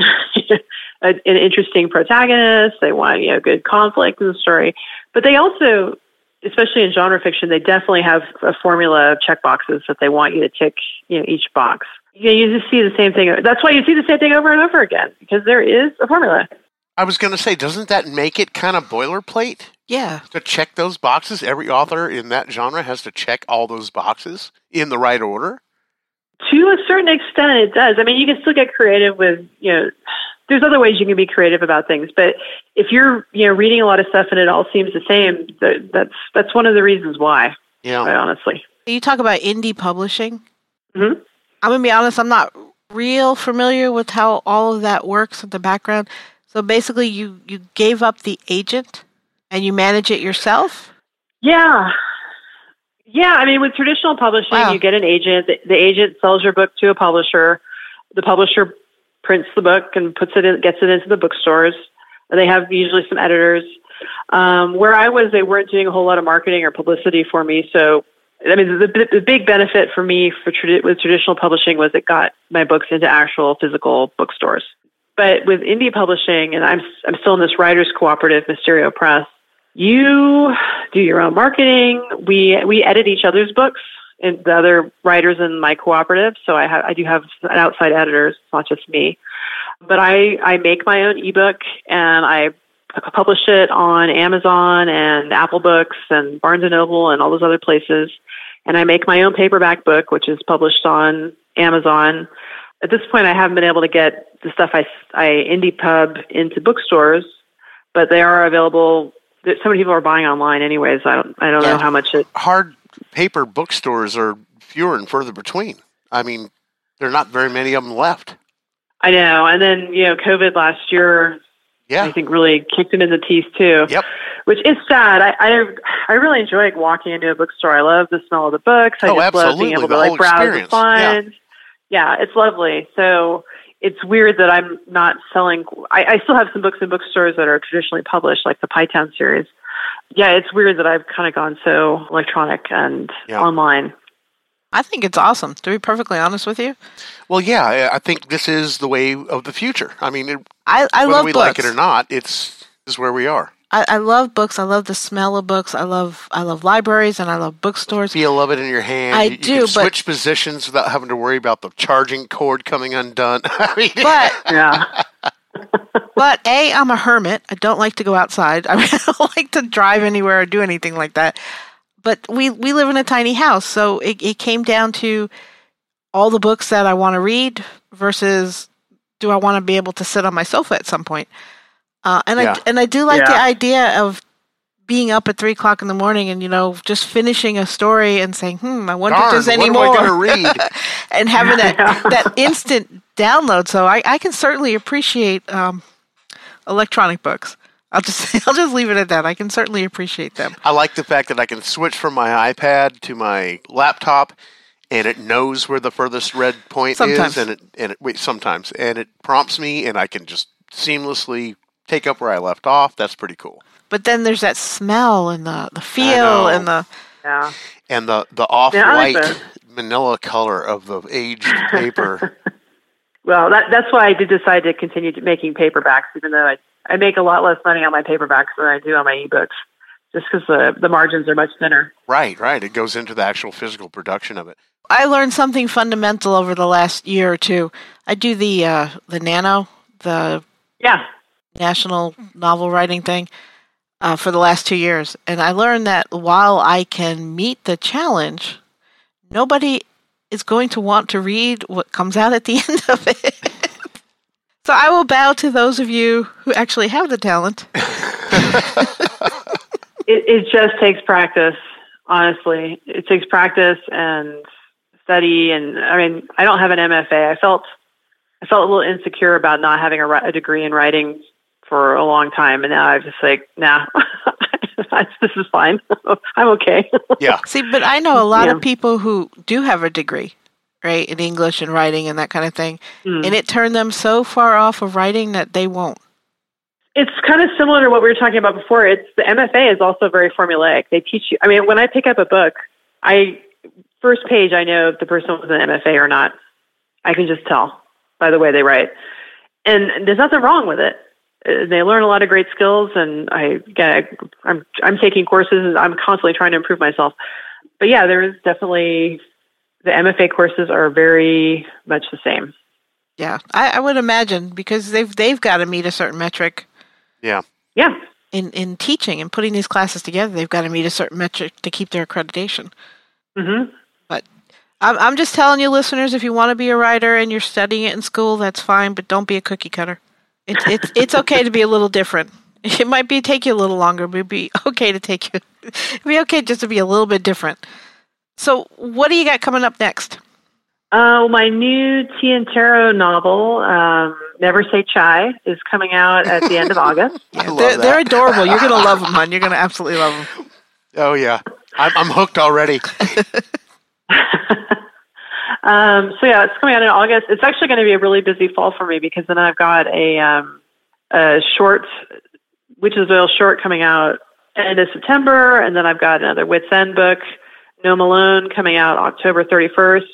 an interesting protagonist. They want you know good conflict in the story, but they also, especially in genre fiction, they definitely have a formula of check boxes that they want you to tick you know each box. You, know, you just see the same thing. That's why you see the same thing over and over again because there is a formula. I was going to say, doesn't that make it kind of boilerplate? Yeah. To check those boxes, every author in that genre has to check all those boxes in the right order. To a certain extent, it does. I mean, you can still get creative with, you know, there's other ways you can be creative about things, but if you're, you know, reading a lot of stuff and it all seems the same, that's that's one of the reasons why. Yeah. Quite honestly. You talk about indie publishing. Mm-hmm. I'm gonna be honest. I'm not real familiar with how all of that works in the background. So basically, you you gave up the agent and you manage it yourself. Yeah, yeah. I mean, with traditional publishing, wow. you get an agent. The, the, agent sells your book to a publisher. The publisher prints the book and puts it in, gets it into the bookstores. They have usually some editors. Um, where I was, they weren't doing a whole lot of marketing or publicity for me. So, I mean, the, the big benefit for me for with traditional publishing was it got my books into actual physical bookstores. But with indie publishing, and I'm I'm still in this writers cooperative, Misterio Press. You do your own marketing. We we edit each other's books, and the other writers in my cooperative. So I have I do have outside editors. It's not just me. But I I make my own ebook and I publish it on Amazon and Apple Books and Barnes and Noble and all those other places. And I make my own paperback book, which is published on Amazon at this point, I haven't been able to get the stuff I, I indie pub into bookstores, but they are available. So many people are buying online, anyways. I don't, I don't yeah. know how much it. Hard paper bookstores are fewer and further between. I mean, there are not very many of them left. I know, and then you know, COVID last year, yeah, I think really kicked them in the teeth too. Yep. Which is sad. I, I I really enjoy walking into a bookstore. I love the smell of the books. I oh, just absolutely. love being able the to like browse experience. and find. Yeah yeah, it's lovely. So it's weird that I'm not selling. I, I still have some books in bookstores that are traditionally published, like the Pie Town series. Yeah, it's weird that I've kind of gone so electronic and yeah. online. I think it's awesome. To be perfectly honest with you. Well, yeah, I think this is the way of the future. I mean, it, I, I whether love we books. like it or not, it's is where we are. I, I love books. I love the smell of books. I love I love libraries and I love bookstores. Feel love it in your hand. I you, do. You but, switch positions without having to worry about the charging cord coming undone. but yeah. but a, I'm a hermit. I don't like to go outside. I, mean, I don't like to drive anywhere or do anything like that. But we we live in a tiny house, so it, it came down to all the books that I want to read versus do I want to be able to sit on my sofa at some point. Uh, and yeah. I and I do like yeah. the idea of being up at three o'clock in the morning and you know just finishing a story and saying, "Hmm, I wonder Darn, if there's any more." to read? and having that that instant download. So I, I can certainly appreciate um, electronic books. I'll just I'll just leave it at that. I can certainly appreciate them. I like the fact that I can switch from my iPad to my laptop and it knows where the furthest red point sometimes. is and it and it wait sometimes and it prompts me and I can just seamlessly take up where I left off. That's pretty cool. But then there's that smell and the, the feel and the yeah and the the off white yeah, manila color of the aged paper. well, that that's why I did decide to continue making paperbacks, even though I I make a lot less money on my paperbacks than I do on my ebooks, just because the the margins are much thinner. Right, right. It goes into the actual physical production of it. I learned something fundamental over the last year or two. I do the uh, the nano, the yeah national novel writing thing uh, for the last two years. And I learned that while I can meet the challenge, nobody is going to want to read what comes out at the end of it. so I will bow to those of you who actually have the talent. it, it just takes practice, honestly. It takes practice and study. And I mean, I don't have an MFA. I felt I felt a little insecure about not having a, a degree in writing for a long time, and now I'm just like, nah, this is fine. I'm okay. Yeah. See, but I know a lot yeah. of people who do have a degree, right, in English and writing and that kind of thing, mm. and it turned them so far off of writing that they won't. It's kind of similar to what we were talking about before. It's the MFA is also very formulaic. They teach you. I mean, when I pick up a book, I first page I know if the person was an MFA or not. I can just tell by the way they write, and there's nothing wrong with it. They learn a lot of great skills, and I again, I- I'm I'm taking courses, and I'm constantly trying to improve myself. But yeah, there is definitely the MFA courses are very much the same. Yeah, I, I would imagine because they've they've got to meet a certain metric Yeah. Yeah, in in teaching and putting these classes together. They've got to meet a certain metric to keep their accreditation. hmm But I'm I'm just telling you, listeners, if you want to be a writer and you're studying it in school, that's fine, but don't be a cookie cutter. It's it's it's okay to be a little different. It might be take you a little longer, but it'd be okay to take you. It'd be okay just to be a little bit different. So, what do you got coming up next? Uh, my new tea novel, um, Never Say Chai, is coming out at the end of August. I love they're, they're adorable. You're gonna love them, hon. You're gonna absolutely love them. Oh yeah, I'm, I'm hooked already. Um, so yeah, it's coming out in August. It's actually going to be a really busy fall for me because then I've got a, um, a short, Witch's Veil short coming out end of September, and then I've got another Wits End book, Gnome Alone, coming out October 31st.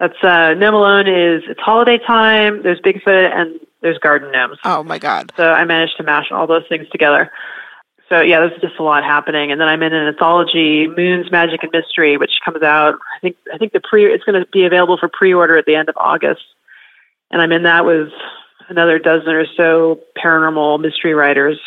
That's uh, Gnome Alone is it's holiday time. There's Bigfoot and there's garden gnomes. Oh my god. So I managed to mash all those things together. So yeah, there's just a lot happening. And then I'm in an anthology, Moon's Magic and Mystery, which comes out. I think I think the pre it's going to be available for pre-order at the end of August. And I'm in that with another dozen or so paranormal mystery writers.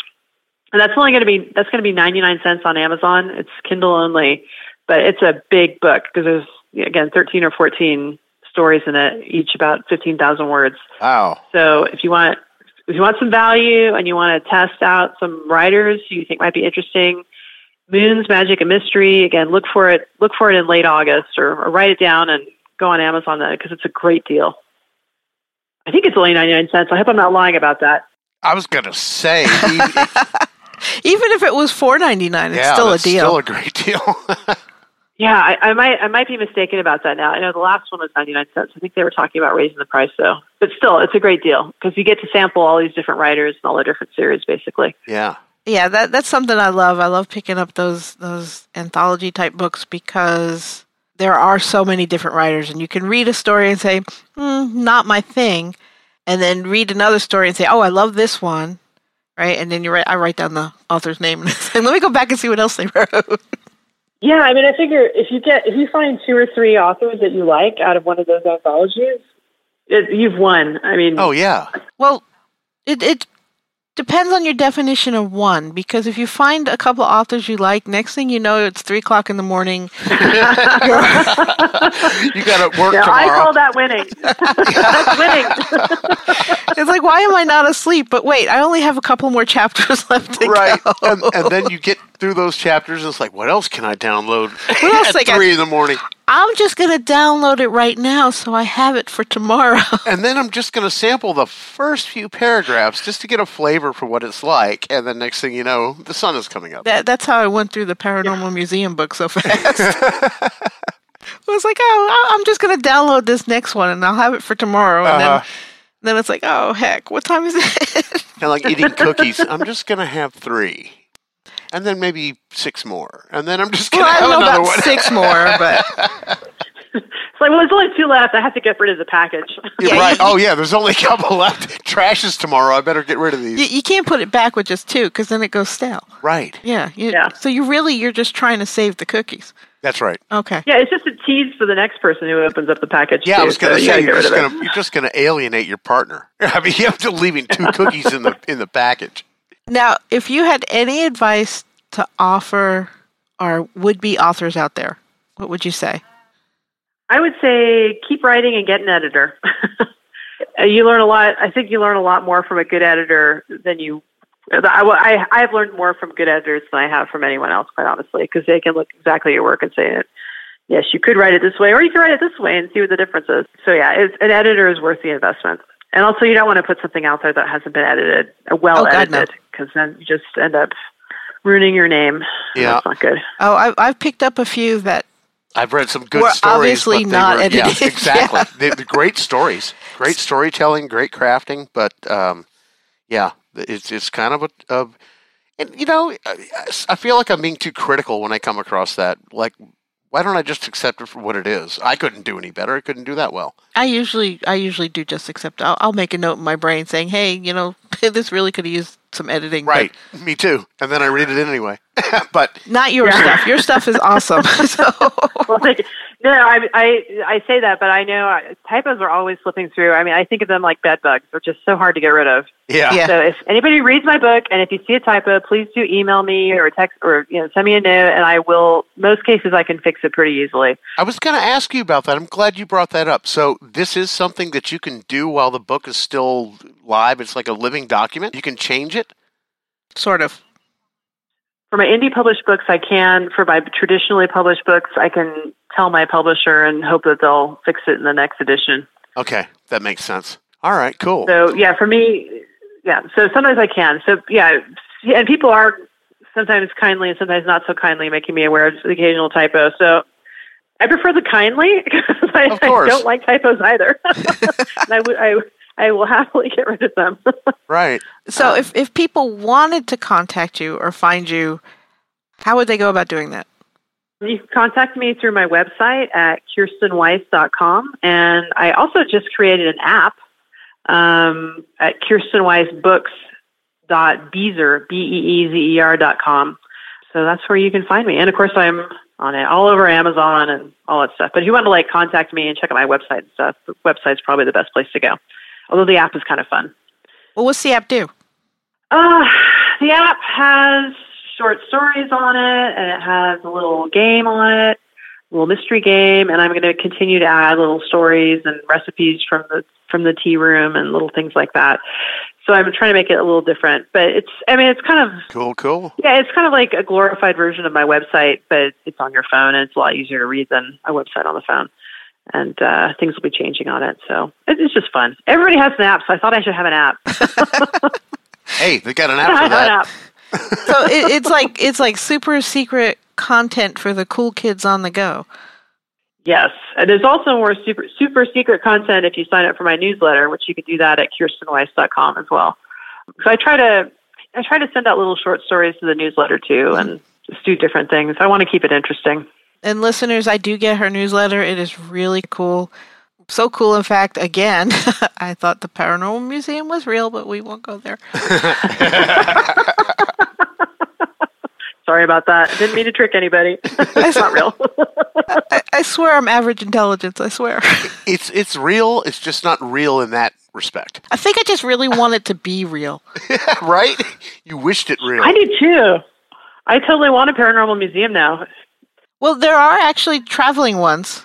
And that's only going to be that's going to be 99 cents on Amazon. It's Kindle only, but it's a big book because there's again 13 or 14 stories in it, each about 15,000 words. Wow. So if you want if you want some value and you want to test out some writers you think might be interesting, Moon's Magic and Mystery, again, look for it look for it in late August or, or write it down and go on Amazon then because it's a great deal. I think it's only 99 cents. I hope I'm not lying about that. I was gonna say, even- Even if it was four ninety nine, it's yeah, still a that's deal. Still a great deal. Yeah, I, I might I might be mistaken about that now. I know the last one was 99 cents. I think they were talking about raising the price though. But still, it's a great deal because you get to sample all these different writers and all the different series basically. yeah. Yeah, that that's something I love. I love picking up those those anthology type books because there are so many different writers, and you can read a story and say, hmm, "Not my thing," and then read another story and say, "Oh, I love this one," right? And then you write, I write down the author's name and say, "Let me go back and see what else they wrote." Yeah, I mean, I figure if you get if you find two or three authors that you like out of one of those anthologies, it, you've won. I mean, Oh yeah. Well, it it depends on your definition of one because if you find a couple authors you like, next thing you know, it's three o'clock in the morning. You got to work now I call that winning. That's winning. It's like, why am I not asleep? But wait, I only have a couple more chapters left to right, go. and, and then you get through those chapters, and it's like, what else can I download else at got- three in the morning? I'm just gonna download it right now so I have it for tomorrow. And then I'm just going to sample the first few paragraphs just to get a flavor for what it's like. And then next thing you know, the sun is coming up. that, that's how I went through the Paranormal Museum book so fast. I was like, oh, I- I'm just gonna download this next one and I'll have it for tomorrow. And Uh-huh. then, then it's like, oh heck, what time is it? Kind of like eating cookies. I'm just going to have three. And then maybe six more. And then I'm just going well, to I have don't know another about one. six more, but It's like, well, there's only two left. I have to get rid of the package. Yeah, right. oh, yeah, there's only a couple left. Trash is tomorrow. I better get rid of these. you, you can't put it back with just two because then it goes stale. right. Yeah, you, Yeah. So you really you're just trying to save the cookies. That's right. Okay. yeah, it's just a tease for the next person who opens up the package. Yeah, too, I was going to you say gotta you're just going to you're just going to alienate your partner. I mean, you have to leaving two cookies in the in the package. Now, if you had any advice to offer our would-be authors out there, what would you say? I would say keep writing and get an editor. You learn a lot. I think you learn a lot more from a good editor than you. I, I, I've learned more from good editors than I have from anyone else, quite honestly, because they can look exactly at your work and say, yes, you could write it this way, or you could write it this way and see what the difference is. So, yeah, it's, an editor is worth the investment. And also, you don't want to put something out there that hasn't been edited, well Oh, God, no. Edited, because then you just end up ruining your name. Yeah. That's not good. Oh, I've I've picked up a few that I've read some good Were stories. obviously but not were, edited. Yeah, exactly. Yeah. They- they're great stories, great storytelling, great crafting, but um, yeah, It's it's kind of a, a and you know, I, I feel like I'm being too critical when I come across that. Like, why don't I just accept it for what it is? I couldn't do any better. I couldn't do that well. I usually I usually do just accept. I'll, I'll make a note in my brain saying, "Hey, you know, this really could have used some editing." but Right. Me too. And then I read it anyway. but Not your Yeah. stuff. Your stuff is awesome. so well, thank you. No, I, I I say that, but I know uh, typos are always slipping through. I mean, I think of them like bed bugs. They're just so hard to get rid of. yeah. Yeah. So if anybody reads my book and if you see a typo, please do email me or text or you know send me a note, and I will. Most cases, I can fix it pretty easily. I was going to ask you about that. I'm glad you brought that up. So this is something that you can do while the book is still live. It's like a living document. You can change it. Sort of. For my indie published books, I can. For my traditionally published books, I can tell my publisher and hope that they'll fix it in the next edition. Okay, that makes sense. All right, cool. So yeah, for me, yeah. So sometimes I can. So yeah, yeah, and people are sometimes kindly and sometimes not so kindly making me aware of the occasional typo. So I prefer the kindly because I, I don't like typos either. and I would I I will happily get rid of them. Right. So Um, if if people wanted to contact you or find you, how would they go about doing that? You can contact me through my website at kirstenweiss.com. And I also just created an app um, at kirstenweissbooks.beezer, B-E-E-Z-E-R dot com. So that's where you can find me. And of course, I'm on it all over Amazon and all that stuff. But if you want to like contact me and check out my website and stuff, the website's probably the best place to go. Although the app is kind of fun. Well, what's the app do? Uh, the app has short stories on it, and it has a little game on it, a little mystery game, and I'm going to continue to add little stories and recipes from the from the tea room and little things like that. So I'm trying to make it a little different, but it's I mean it's kind of Cool, cool. yeah, it's kind of like a glorified version of my website, but it's on your phone and it's a lot easier to read than a website on the phone. And uh, things will be changing on it, so it's just fun. Everybody has an app, so I thought I should have an app. Hey, they got an app for that. app. So it, it's like it's like super secret content for the cool kids on the go. Yes, and there's also more super super secret content if you sign up for my newsletter, which you can do that at kirstenweiss.com as well. So I try to I try to send out little short stories to the newsletter too, and just do different things. I want to keep it interesting. And listeners, I do get her newsletter. It is really cool. So cool, in fact, again, I thought the Paranormal Museum was real, but we won't go there. Sorry about that. Didn't mean to trick anybody. it's not real. I, I swear I'm average intelligence, I swear. It's it's real. It's just not real in that respect, I think I just really want it to be real. right? You wished it real. I do too. I totally want a paranormal museum now. Well, there are actually traveling ones.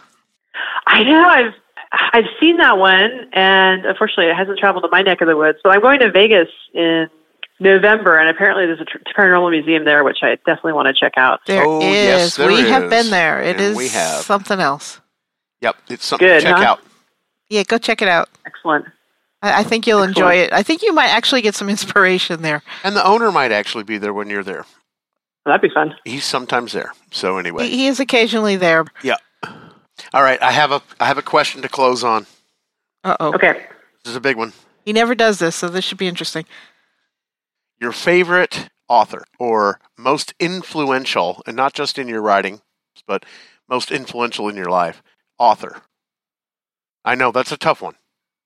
I know. I've I've seen that one, and unfortunately, it hasn't traveled to my neck of the woods. But I'm going to Vegas in November, and apparently, there's a tr- paranormal museum there, which I definitely want to check out. There is. Oh, yes, there we have been there. It And is we have. something else. Yep, it's something Good, to check huh? out. Yeah, go check it out. Excellent. I, I think you'll Excellent. enjoy it. I think you might actually get some inspiration there. And the owner might actually be there when you're there. That'd be fun. He's sometimes there. So anyway, He, he is occasionally there. Yeah. All right. I have a I have a question to close on. Uh oh. Okay. This is a big one. He never does this, so this should be interesting. Your favorite author or most influential, and not just in your writing, but most influential in your life author. I know that's a tough one.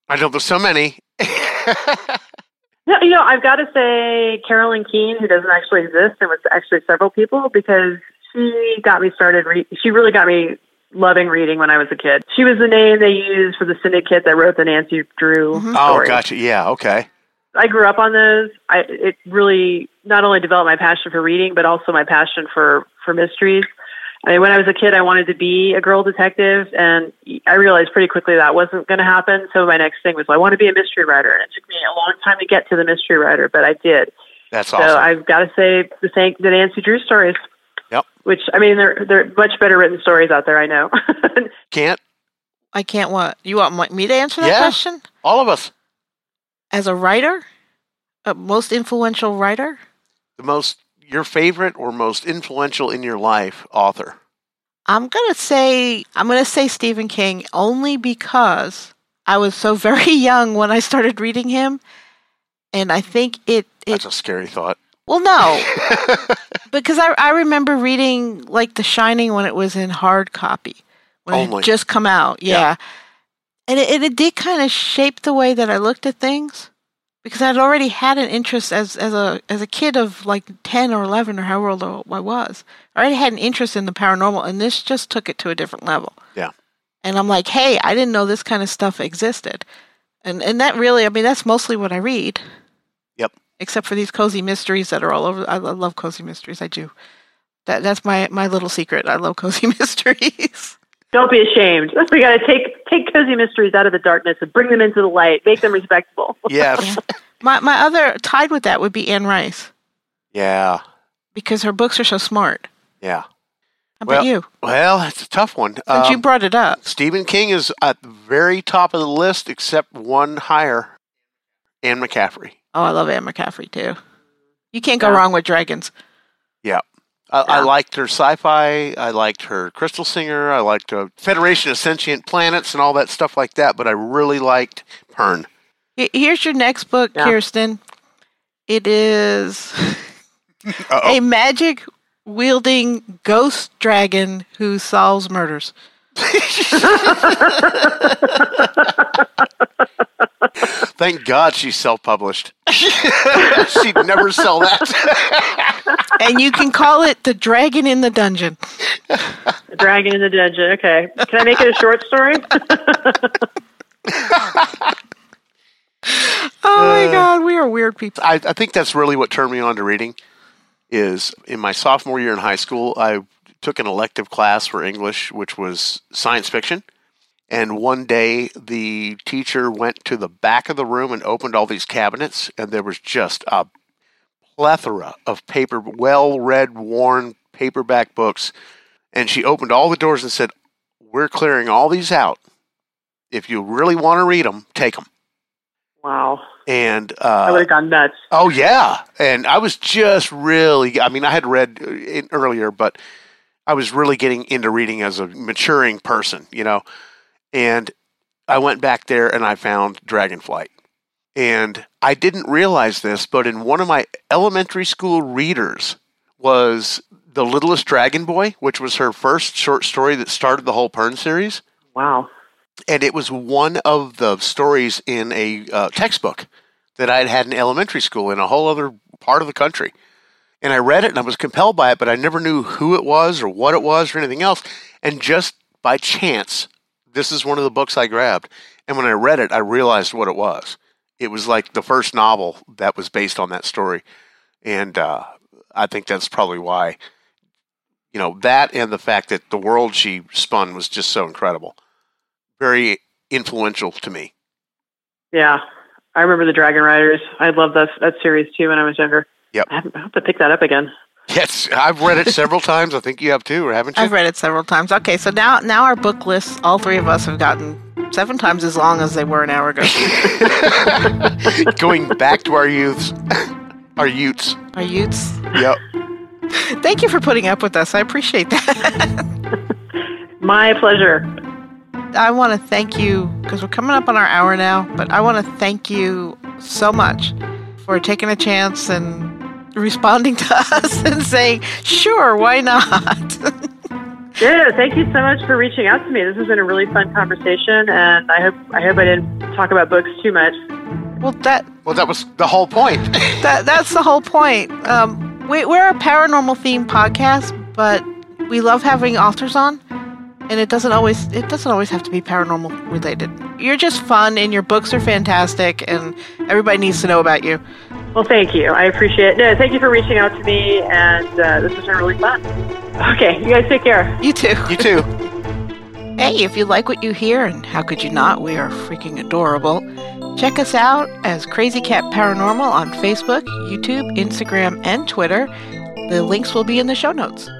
I know there's so many. No, you know, I've got to say Carolyn Keene, who doesn't actually exist, and was actually several people because she got me started. Re- she really got me loving reading when I was a kid. She was the name they used for the syndicate that wrote the Nancy Drew Mhm. oh, gotcha. Yeah. Okay. I grew up on those. I it really not only developed my passion for reading, but also my passion for for mysteries. I when I was a kid, I wanted to be a girl detective, and I realized pretty quickly that wasn't going to happen. So my next thing was, well, I want to be a mystery writer, and it took me a long time to get to the mystery writer, but I did. That's awesome. So. I've got to say the thank the Nancy Drew stories. Yep. Which I mean, they're they're much better written stories out there. I know. Can't I can't what? You want me to answer that Yeah. question? all of us. As a writer? A most influential writer? The most your favorite or most influential in your life author. I'm gonna say I'm gonna say Stephen King only because I was so very young when I started reading him, and I think it it That's a scary thought. well no because I I remember reading like The Shining when it was in hard copy when it Only. had just come out. Yeah. Yeah. And it, and it did kind of shape the way that I looked at things because I'd already had an interest as as a as a kid of like 10 or 11 or however old I was. I already had an interest in the paranormal and this just took it to a different level. Yeah. And I'm like, "Hey, I didn't know this kind of stuff existed." And and that really, I mean, that's mostly what I read Yep. except for these cozy mysteries that are all over. I love cozy mysteries. I do. That that's my my little secret. I love cozy mysteries. Don't be ashamed. We got to take take cozy mysteries out of the darkness and bring them into the light. Make them respectable. Yes. my my other tied with that would be Anne Rice yeah. because her books are so smart. Yeah. How Well, about you? Well, it's a tough one. Since you Um, brought it up, Stephen King is at the very top of the list, except one higher. Anne McCaffrey. oh, I love Anne McCaffrey too. You can't go Yeah. wrong with dragons. Yeah. I, I liked her sci-fi. I liked her Crystal Singer. I liked uh, Federation of Sentient Planets and all that stuff like that. But I really liked Pern. Here's your next book, Yeah. Kirsten. It is a magic wielding ghost dragon who solves murders. Thank God she's self-published. She'd never sell that. and you can call it the dragon in the dungeon. The dragon in the dungeon. Okay. Can I make it a short story? Oh my Uh, god, we are weird people. I, I think that's really what turned me on to reading. Is in my sophomore year in high school, I took an elective class for English, which was science fiction. And one day, the teacher went to the back of the room and opened all these cabinets, and there was just a plethora of paper, well-read, worn paperback books. And she opened all the doors and said, "We're clearing all these out. If you really want to read them, take them." wow. And I would uh, have gone nuts. Oh yeah, and I was just really. I mean, I had read it earlier, but I was really getting into reading as a maturing person, you know. And I went back there and I found Dragonflight, and I didn't realize this, but in one of my elementary school readers was The Littlest Dragon Boy, which was her first short story that started the whole Pern series Wow. and it was one of the stories in a uh, textbook that I had had in elementary school in a whole other part of the country. And I read it and I was compelled by it, but I never knew who it was or what it was or anything else. And just by chance, this is one of the books I grabbed. And when I read it, I realized what it was. It was like the first novel that was based on that story. And uh, I think that's probably why, you know, that and the fact that the world she spun was just so incredible very influential to me. Yeah. I remember the Dragon Riders. I loved that that series too when I was younger. Yep. I have, to pick that up again. Yes, I've read it several times. I think you have too, or haven't you? I've read it several times. Okay, so now now our book lists, all three of us have gotten seven times as long as they were an hour ago. Going back to our youths, our youths. Our youths. Yep. Thank you for putting up with us. I appreciate that. My pleasure. I want to thank you because we're coming up on our hour now, but I want to thank you so much for taking a chance and responding to us and saying, sure, why not? Yeah, thank you so much for reaching out to me. This has been a really fun conversation, and I hope I hope I didn't talk about books too much. well, that Well, that was the whole point. that that's the whole point. Um, we, we're a paranormal themed podcast, but we love having authors on, and it doesn't always it doesn't always have to be paranormal related. You're just fun, and your books are fantastic, and everybody needs to know about you. Well, thank you. I appreciate it. No, thank you for reaching out to me, and uh, this has been really fun. Okay, you guys take care. You too. You too. Hey, if you like what you hear, and how could you not? We are freaking adorable. Check us out as Crazy Cat Paranormal on Facebook, YouTube, Instagram, and Twitter. The links will be in the show notes.